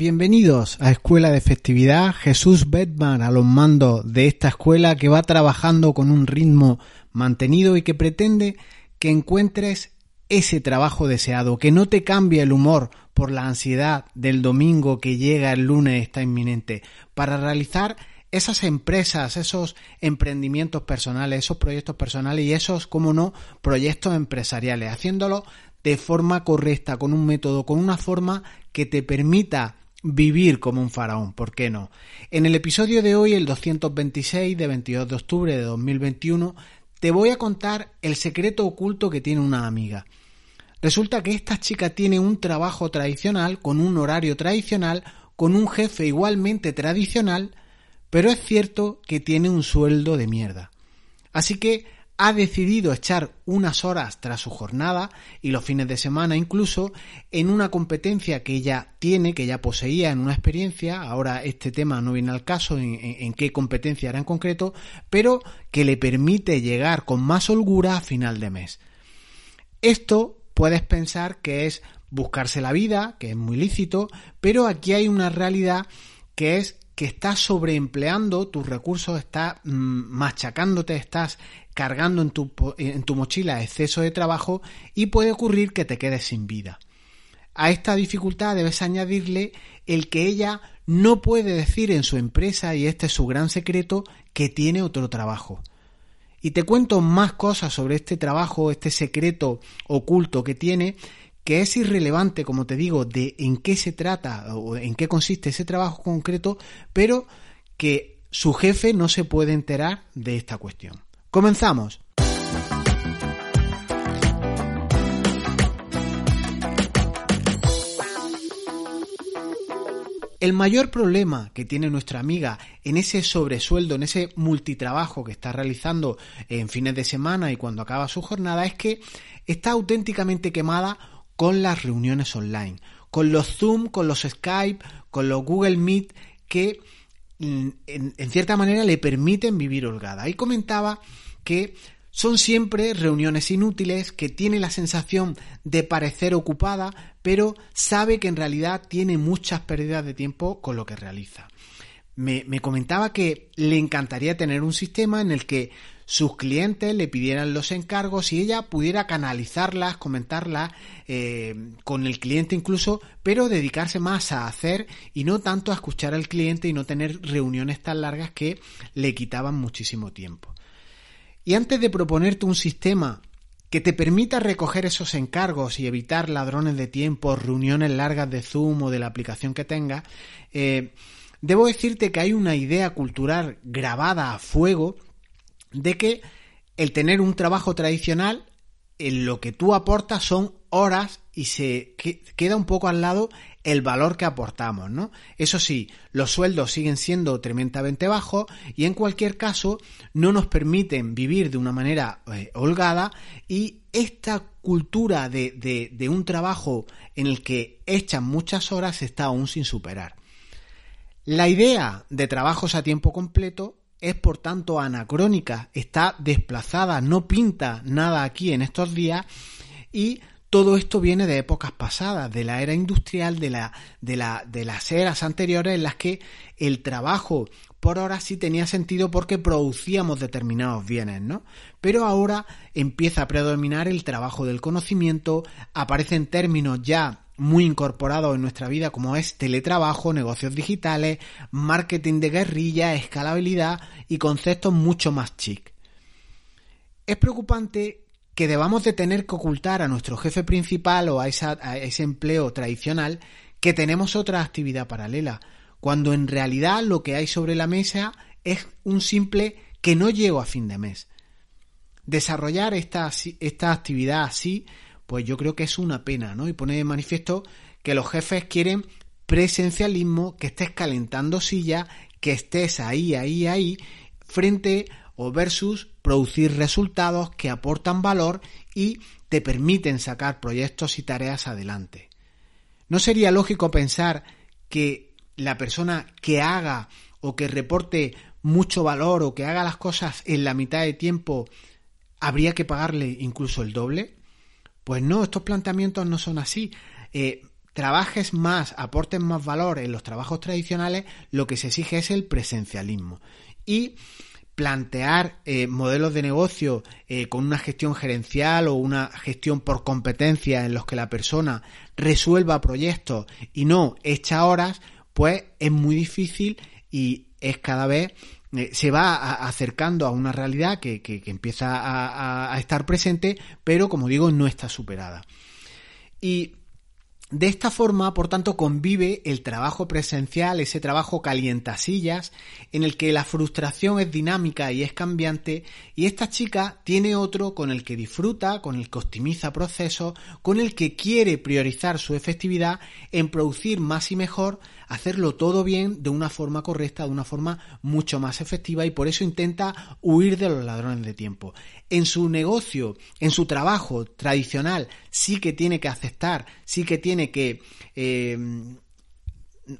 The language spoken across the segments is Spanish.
Bienvenidos a Escuela de Festividad. Jesús Bedman a los mandos de esta escuela que va trabajando con un ritmo mantenido y que pretende que encuentres ese trabajo deseado, que no te cambie el humor por la ansiedad del domingo que llega el lunes está inminente, para realizar esas empresas, esos emprendimientos personales, esos proyectos personales y esos, como no, proyectos empresariales, haciéndolo de forma correcta, con un método, con una forma que te permita vivir como un faraón, ¿por qué no? En el episodio de hoy, el 226 de 22 de octubre de 2021, te voy a contar el secreto oculto que tiene una amiga. Resulta que esta chica tiene un trabajo tradicional, con un horario tradicional, con un jefe igualmente tradicional, pero es cierto que tiene un sueldo de mierda. Así que ha decidido echar unas horas tras su jornada y los fines de semana incluso en una competencia que ella tiene, que ya poseía en una experiencia, ahora este tema no viene al caso en, qué competencia era en concreto, pero que le permite llegar con más holgura a final de mes. Esto puedes pensar que es buscarse la vida, que es muy lícito, pero aquí hay una realidad que es que estás sobreempleando tus recursos, estás mm, machacándote, estás cargando en tu, en tu mochila exceso de trabajo y puede ocurrir que te quedes sin vida. A esta dificultad debes añadirle el que ella no puede decir en su empresa, y este es su gran secreto, que tiene otro trabajo. Y te cuento más cosas sobre este trabajo, este secreto oculto que tiene, que es irrelevante, como te digo, de en qué se trata o en qué consiste ese trabajo concreto, pero que su jefe no se puede enterar de esta cuestión. Comenzamos. El mayor problema que tiene nuestra amiga en ese sobresueldo, en ese multitrabajo que está realizando en fines de semana y cuando acaba su jornada es que está auténticamente quemada con las reuniones online, con los Zoom, con los Skype, con los Google Meet que mm, en, cierta manera le permiten vivir holgada. Y comentaba que son siempre reuniones inútiles, que tiene la sensación de parecer ocupada, pero sabe que en realidad tiene muchas pérdidas de tiempo con lo que realiza. Me, me comentaba que le encantaría tener un sistema en el que sus clientes le pidieran los encargos y ella pudiera canalizarlas, comentarlas eh, con el cliente incluso, pero dedicarse más a hacer y no tanto a escuchar al cliente y no tener reuniones tan largas que le quitaban muchísimo tiempo. Y antes de proponerte un sistema que te permita recoger esos encargos y evitar ladrones de tiempo, reuniones largas de Zoom o de la aplicación que tengas, eh, debo decirte que hay una idea cultural grabada a fuego de que el tener un trabajo tradicional, en lo que tú aportas son horas y se queda un poco al lado el valor que aportamos, ¿no? Eso sí, los sueldos siguen siendo tremendamente bajos y en cualquier caso no nos permiten vivir de una manera eh, holgada y esta cultura de, de, de un trabajo en el que echan muchas horas está aún sin superar. La idea de trabajos a tiempo completo es por tanto anacrónica, está desplazada, no pinta nada aquí en estos días y todo esto viene de épocas pasadas, de la era industrial, de, la, de, la, de las eras anteriores en las que el trabajo por ahora sí tenía sentido porque producíamos determinados bienes, ¿no? Pero ahora empieza a predominar el trabajo del conocimiento, aparecen términos ya muy incorporado en nuestra vida como es teletrabajo, negocios digitales, marketing de guerrilla, escalabilidad y conceptos mucho más chic. Es preocupante que debamos de tener que ocultar a nuestro jefe principal o a, ese empleo tradicional que tenemos otra actividad paralela, cuando en realidad lo que hay sobre la mesa es un simple que no llego a fin de mes. Desarrollar esta, esta actividad así pues yo creo que es una pena, ¿no? Y pone de manifiesto que los jefes quieren presencialismo, que estés calentando silla, que estés ahí, ahí, ahí, frente o versus producir resultados que aportan valor y te permiten sacar proyectos y tareas adelante. ¿No sería lógico pensar que la persona que haga o que reporte mucho valor o que haga las cosas en la mitad de tiempo habría que pagarle incluso el doble? Pues no, estos planteamientos no son así. Eh, trabajes más, aportes más valor en los trabajos tradicionales, lo que se exige es el presencialismo. Y plantear eh, modelos de negocio eh, con una gestión gerencial o una gestión por competencia en los que la persona resuelva proyectos y no echa horas, pues es muy difícil y es cada vez eh, se va acercando a una realidad que, empieza a, estar presente, pero como digo, no está superada. Y de esta forma, por tanto, convive el trabajo presencial, ese trabajo calientasillas, en el que la frustración es dinámica y es cambiante, y esta chica tiene otro con el que disfruta, con el que optimiza procesos, con el que quiere priorizar su efectividad en producir más y mejor, hacerlo todo bien de una forma correcta, de una forma mucho más efectiva, y por eso intenta huir de los ladrones de tiempo. En su negocio, en su trabajo tradicional, sí que tiene que aceptar, sí que tiene que eh,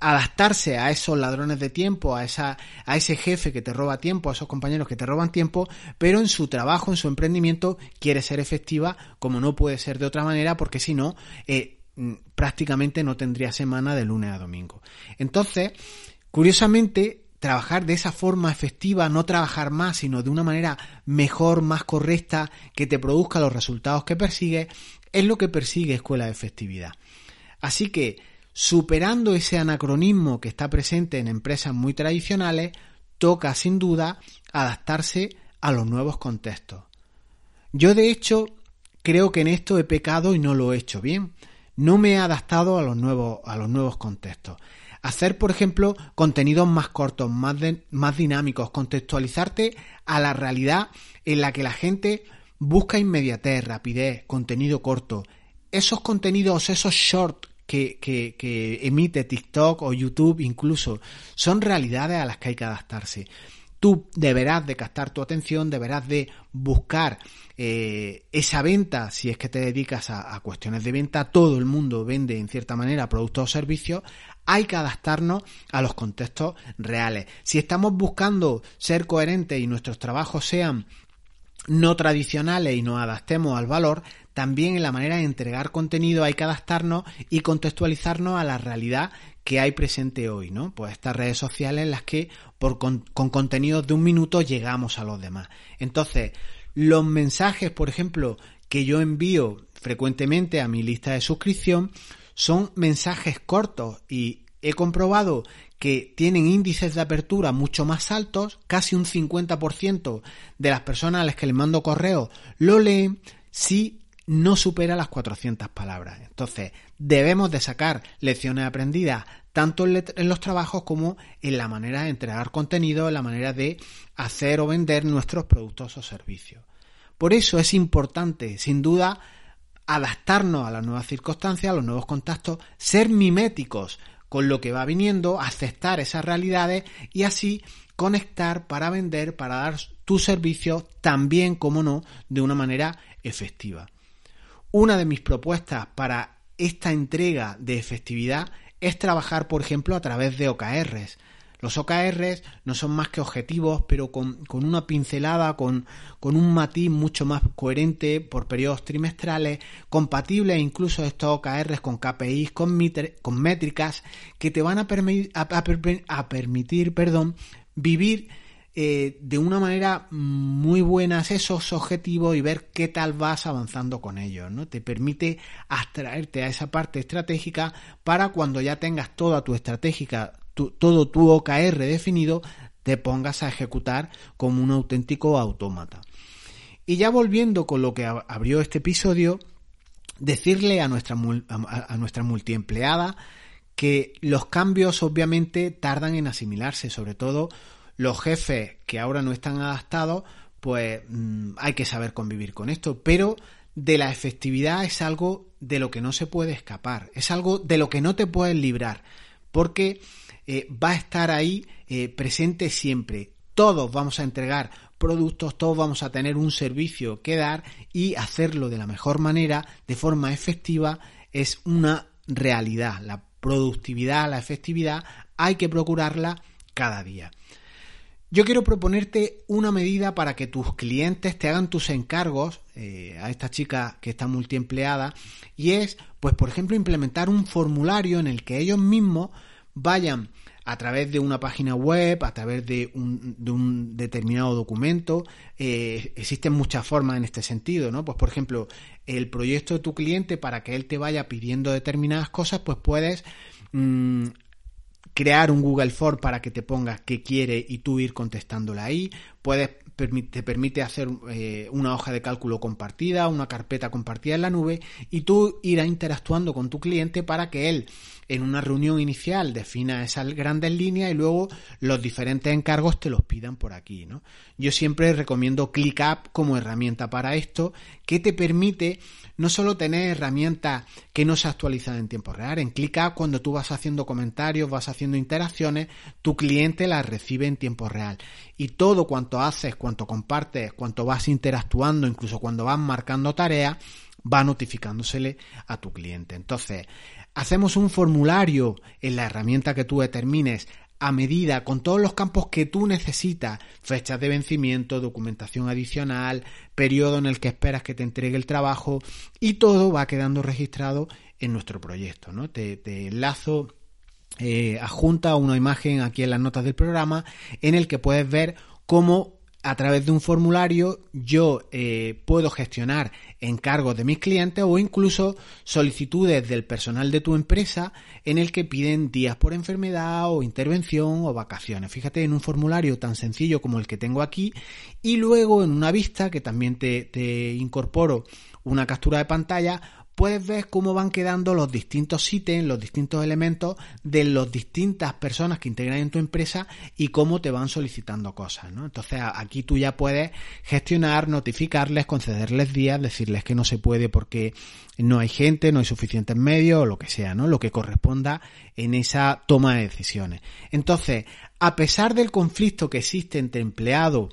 adaptarse a esos ladrones de tiempo, a, esa, a ese jefe que te roba tiempo, a esos compañeros que te roban tiempo, pero en su trabajo, en su emprendimiento, quiere ser efectiva como no puede ser de otra manera, porque si no, eh, prácticamente no tendría semana de lunes a domingo. Entonces, curiosamente, trabajar de esa forma efectiva, no trabajar más, sino de una manera mejor, más correcta, que te produzca los resultados que persigue, es lo que persigue Escuela de Efectividad. Así que, superando ese anacronismo que está presente en empresas muy tradicionales, toca sin duda adaptarse a los nuevos contextos. Yo de hecho creo que en esto he pecado y no lo he hecho bien. No me he adaptado a los nuevos, a los nuevos contextos. Hacer, por ejemplo, contenidos más cortos, más, más dinámicos, contextualizarte a la realidad en la que la gente busca inmediatez, rapidez, contenido corto. Esos contenidos, esos shorts que, que, que, emite TikTok o YouTube incluso, son realidades a las que hay que adaptarse tú deberás de captar tu atención, deberás de buscar eh, esa venta, si es que te dedicas a, cuestiones de venta, todo el mundo vende en cierta manera productos o servicios, hay que adaptarnos a los contextos reales. Si estamos buscando ser coherentes y nuestros trabajos sean no tradicionales y nos adaptemos al valor, también en la manera de entregar contenido hay que adaptarnos y contextualizarnos a la realidad que hay presente hoy, ¿no? Pues estas redes sociales en las que por con, contenidos de un minuto llegamos a los demás. Entonces, los mensajes, por ejemplo, que yo envío frecuentemente a mi lista de suscripción son mensajes cortos y he comprobado que tienen índices de apertura mucho más altos, casi un 50% de las personas a las que les mando correo lo leen si no supera las 400 palabras. Entonces, debemos de sacar lecciones aprendidas tanto en los trabajos como en la manera de entregar contenido, en la manera de hacer o vender nuestros productos o servicios. Por eso es importante, sin duda, adaptarnos a las nuevas circunstancias, a los nuevos contactos, ser miméticos con lo que va viniendo, aceptar esas realidades y así conectar para vender, para dar tu servicio también, como no, de una manera efectiva. Una de mis propuestas para esta entrega de efectividad es trabajar, por ejemplo, a través de OKRs. Los OKRs no son más que objetivos, pero con, una pincelada, con, con, un matiz mucho más coherente por periodos trimestrales, compatibles incluso estos OKRs con KPIs, con, con métricas, que te van a, a permitir perdón, vivir eh, de una manera muy buena esos objetivos y ver qué tal vas avanzando con ellos, ¿no? Te permite abstraerte a esa parte estratégica para cuando ya tengas toda tu estratégica, todo tu OKR definido, te pongas a ejecutar como un auténtico autómata. Y ya volviendo con lo que abrió este episodio, decirle a nuestra, a nuestra multiempleada que los cambios obviamente tardan en asimilarse, sobre todo los jefes que ahora no están adaptados, pues mm, hay que saber convivir con esto, pero de la efectividad es algo de lo que no se puede escapar, es algo de lo que no te puedes librar, porque eh, va a estar ahí eh, presente siempre. Todos vamos a entregar productos, todos vamos a tener un servicio que dar y hacerlo de la mejor manera, de forma efectiva, es una realidad. La productividad, la efectividad, hay que procurarla cada día. Yo quiero proponerte una medida para que tus clientes te hagan tus encargos eh, a esta chica que está multiempleada y es, pues por ejemplo, implementar un formulario en el que ellos mismos vayan a través de una página web, a través de un, de un determinado documento. Eh, existen muchas formas en este sentido, ¿no? Pues por ejemplo, el proyecto de tu cliente para que él te vaya pidiendo determinadas cosas, pues puedes mm, crear un Google Form para que te pongas qué quiere y tú ir contestándole ahí. Puedes te permite hacer eh, una hoja de cálculo compartida, una carpeta compartida en la nube y tú irás interactuando con tu cliente para que él en una reunión inicial defina esas grandes líneas y luego los diferentes encargos te los pidan por aquí, ¿no? Yo siempre recomiendo ClickUp como herramienta para esto que te permite no solo tener herramientas que no se actualizan en tiempo real, en ClickUp cuando tú vas haciendo comentarios, vas haciendo interacciones, tu cliente las recibe en tiempo real y todo cuanto haces, cuanto compartes, cuanto vas interactuando, incluso cuando vas marcando tareas, va notificándosele a tu cliente. Entonces, hacemos un formulario en la herramienta que tú determines a medida con todos los campos que tú necesitas, fechas de vencimiento, documentación adicional, periodo en el que esperas que te entregue el trabajo y todo va quedando registrado en nuestro proyecto, ¿no? Te, enlazo eh, adjunta una imagen aquí en las notas del programa en el que puedes ver cómo a través de un formulario yo eh, puedo gestionar encargos de mis clientes o incluso solicitudes del personal de tu empresa en el que piden días por enfermedad o intervención o vacaciones. Fíjate en un formulario tan sencillo como el que tengo aquí y luego en una vista que también te, te incorporo una captura de pantalla puedes ver cómo van quedando los distintos ítems, los distintos elementos de las distintas personas que integran en tu empresa y cómo te van solicitando cosas, ¿no? Entonces aquí tú ya puedes gestionar, notificarles, concederles días, decirles que no se puede porque no hay gente, no hay suficientes medios o lo que sea, ¿no? Lo que corresponda en esa toma de decisiones. Entonces, a pesar del conflicto que existe entre empleado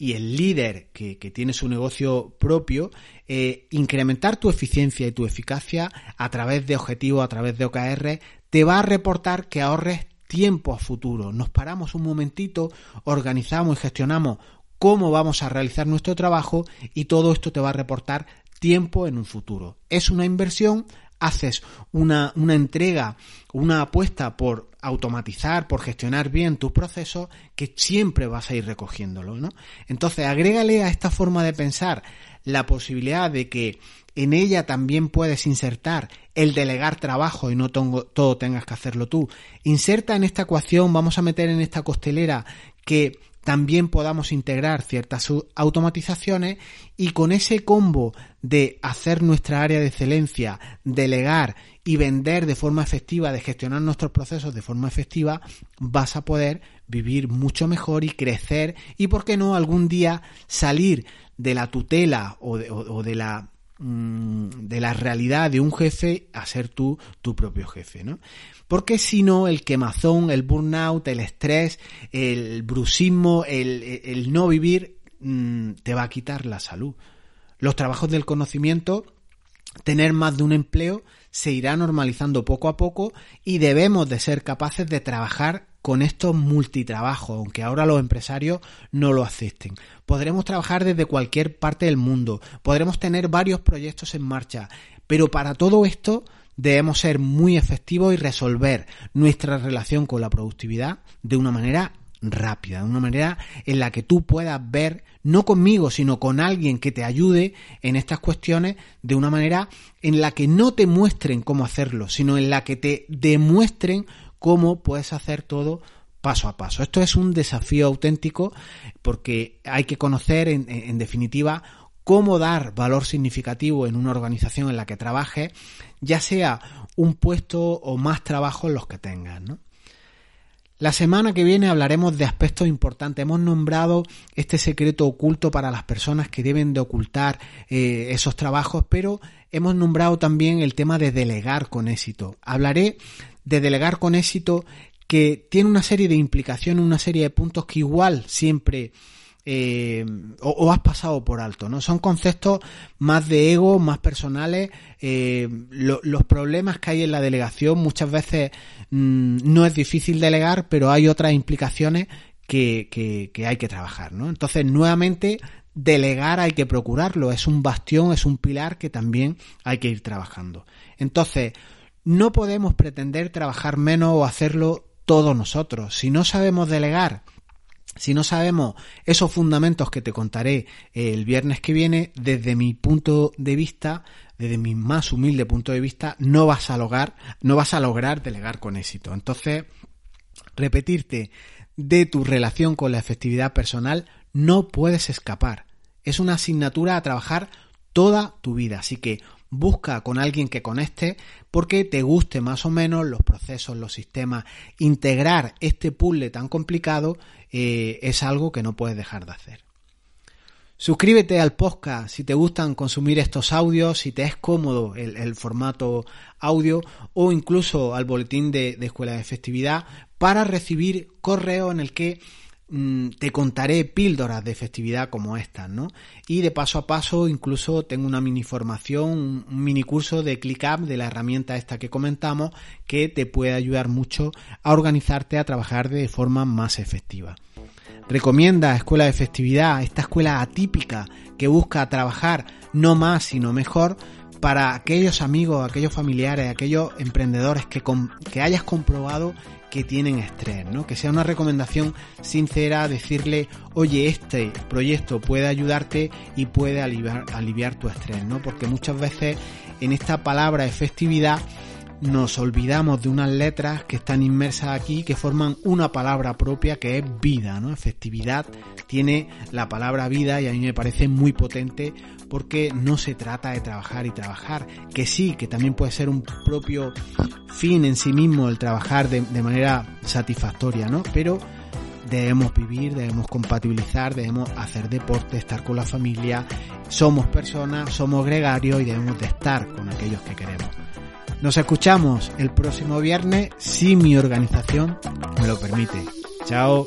y el líder que, tiene su negocio propio, eh, incrementar tu eficiencia y tu eficacia a través de objetivos, a través de OKR, te va a reportar que ahorres tiempo a futuro. Nos paramos un momentito, organizamos y gestionamos cómo vamos a realizar nuestro trabajo y todo esto te va a reportar tiempo en un futuro. Es una inversión haces una, una entrega, una apuesta por automatizar, por gestionar bien tus procesos, que siempre vas a ir recogiéndolo, ¿no? Entonces, agrégale a esta forma de pensar la posibilidad de que en ella también puedes insertar el delegar trabajo y no todo tengas que hacerlo tú. Inserta en esta ecuación, vamos a meter en esta costelera que también podamos integrar ciertas automatizaciones y con ese combo de hacer nuestra área de excelencia, delegar y vender de forma efectiva, de gestionar nuestros procesos de forma efectiva, vas a poder vivir mucho mejor y crecer y, por qué no, algún día salir de la tutela o de, la mm, de la realidad de un jefe a ser tú tu propio jefe, ¿no? Porque si no, el quemazón, el burnout, el estrés, el brusismo, el, no vivir, mm, te va a quitar la salud. Los trabajos del conocimiento, tener más de un empleo, se irá normalizando poco a poco y debemos de ser capaces de trabajar con estos multitrabajos, aunque ahora los empresarios no lo acepten. Podremos trabajar desde cualquier parte del mundo, podremos tener varios proyectos en marcha, pero para todo esto debemos ser muy efectivos y resolver nuestra relación con la productividad de una manera rápida, de una manera en la que tú puedas ver, no conmigo, sino con alguien que te ayude en estas cuestiones, de una manera en la que no te muestren cómo hacerlo, sino en la que te demuestren cómo puedes hacer todo paso a paso. Esto es un desafío auténtico porque hay que conocer, en, definitiva, cómo dar valor significativo en una organización en la que trabajes, ya sea un puesto o más trabajo en los que tengas. La semana que viene hablaremos de aspectos importantes. Hemos nombrado este secreto oculto para las personas que deben de ocultar eh, esos trabajos, pero hemos nombrado también el tema de delegar con éxito. Hablaré de delegar con éxito que tiene una serie de implicaciones, una serie de puntos que igual siempre eh, o, has pasado por alto, ¿no? Son conceptos más de ego, más personales. Eh, los problemas que hay en la delegación muchas veces mm, no es difícil delegar, pero hay otras implicaciones que, que, hay que trabajar, ¿no? Entonces, nuevamente, delegar hay que procurarlo, es un bastión, es un pilar que también hay que ir trabajando. Entonces, no podemos pretender trabajar menos o hacerlo todos nosotros. Si no sabemos delegar, si no sabemos esos fundamentos que te contaré el viernes que viene, desde mi punto de vista, desde mi más humilde punto de vista, no vas a lograr, no vas a lograr delegar con éxito. Entonces, repetirte de tu relación con la efectividad personal no puedes escapar. Es una asignatura a trabajar toda tu vida. Así que busca con alguien que conecte porque te guste más o menos los procesos, los sistemas. Integrar este puzzle tan complicado eh, es algo que no puedes dejar de hacer. Suscríbete al podcast si te gustan consumir estos audios, si te es cómodo el, formato audio o incluso al boletín de, de Escuela de Efectividad para recibir correo en el que te contaré píldoras de festividad como estas, ¿no? Y de paso a paso incluso tengo una mini formación, un mini curso de ClickUp de la herramienta esta que comentamos que te puede ayudar mucho a organizarte a trabajar de forma más efectiva. Recomienda Escuela de Festividad, esta escuela atípica que busca trabajar no más sino mejor para aquellos amigos, aquellos familiares, aquellos emprendedores que, que hayas comprobado que tienen estrés, ¿no? Que sea una recomendación sincera, decirle, oye, este proyecto puede ayudarte y puede aliviar, aliviar tu estrés, ¿no? Porque muchas veces en esta palabra efectividad nos olvidamos de unas letras que están inmersas aquí que forman una palabra propia que es vida, ¿no? Efectividad tiene la palabra vida y a mí me parece muy potente porque no se trata de trabajar y trabajar, que sí, que también puede ser un propio fin en sí mismo el trabajar de, manera satisfactoria, ¿no? Pero debemos vivir, debemos compatibilizar, debemos hacer deporte, estar con la familia, somos personas, somos gregarios y debemos de estar con aquellos que queremos. Nos escuchamos el próximo viernes si mi organización me lo permite. Chao.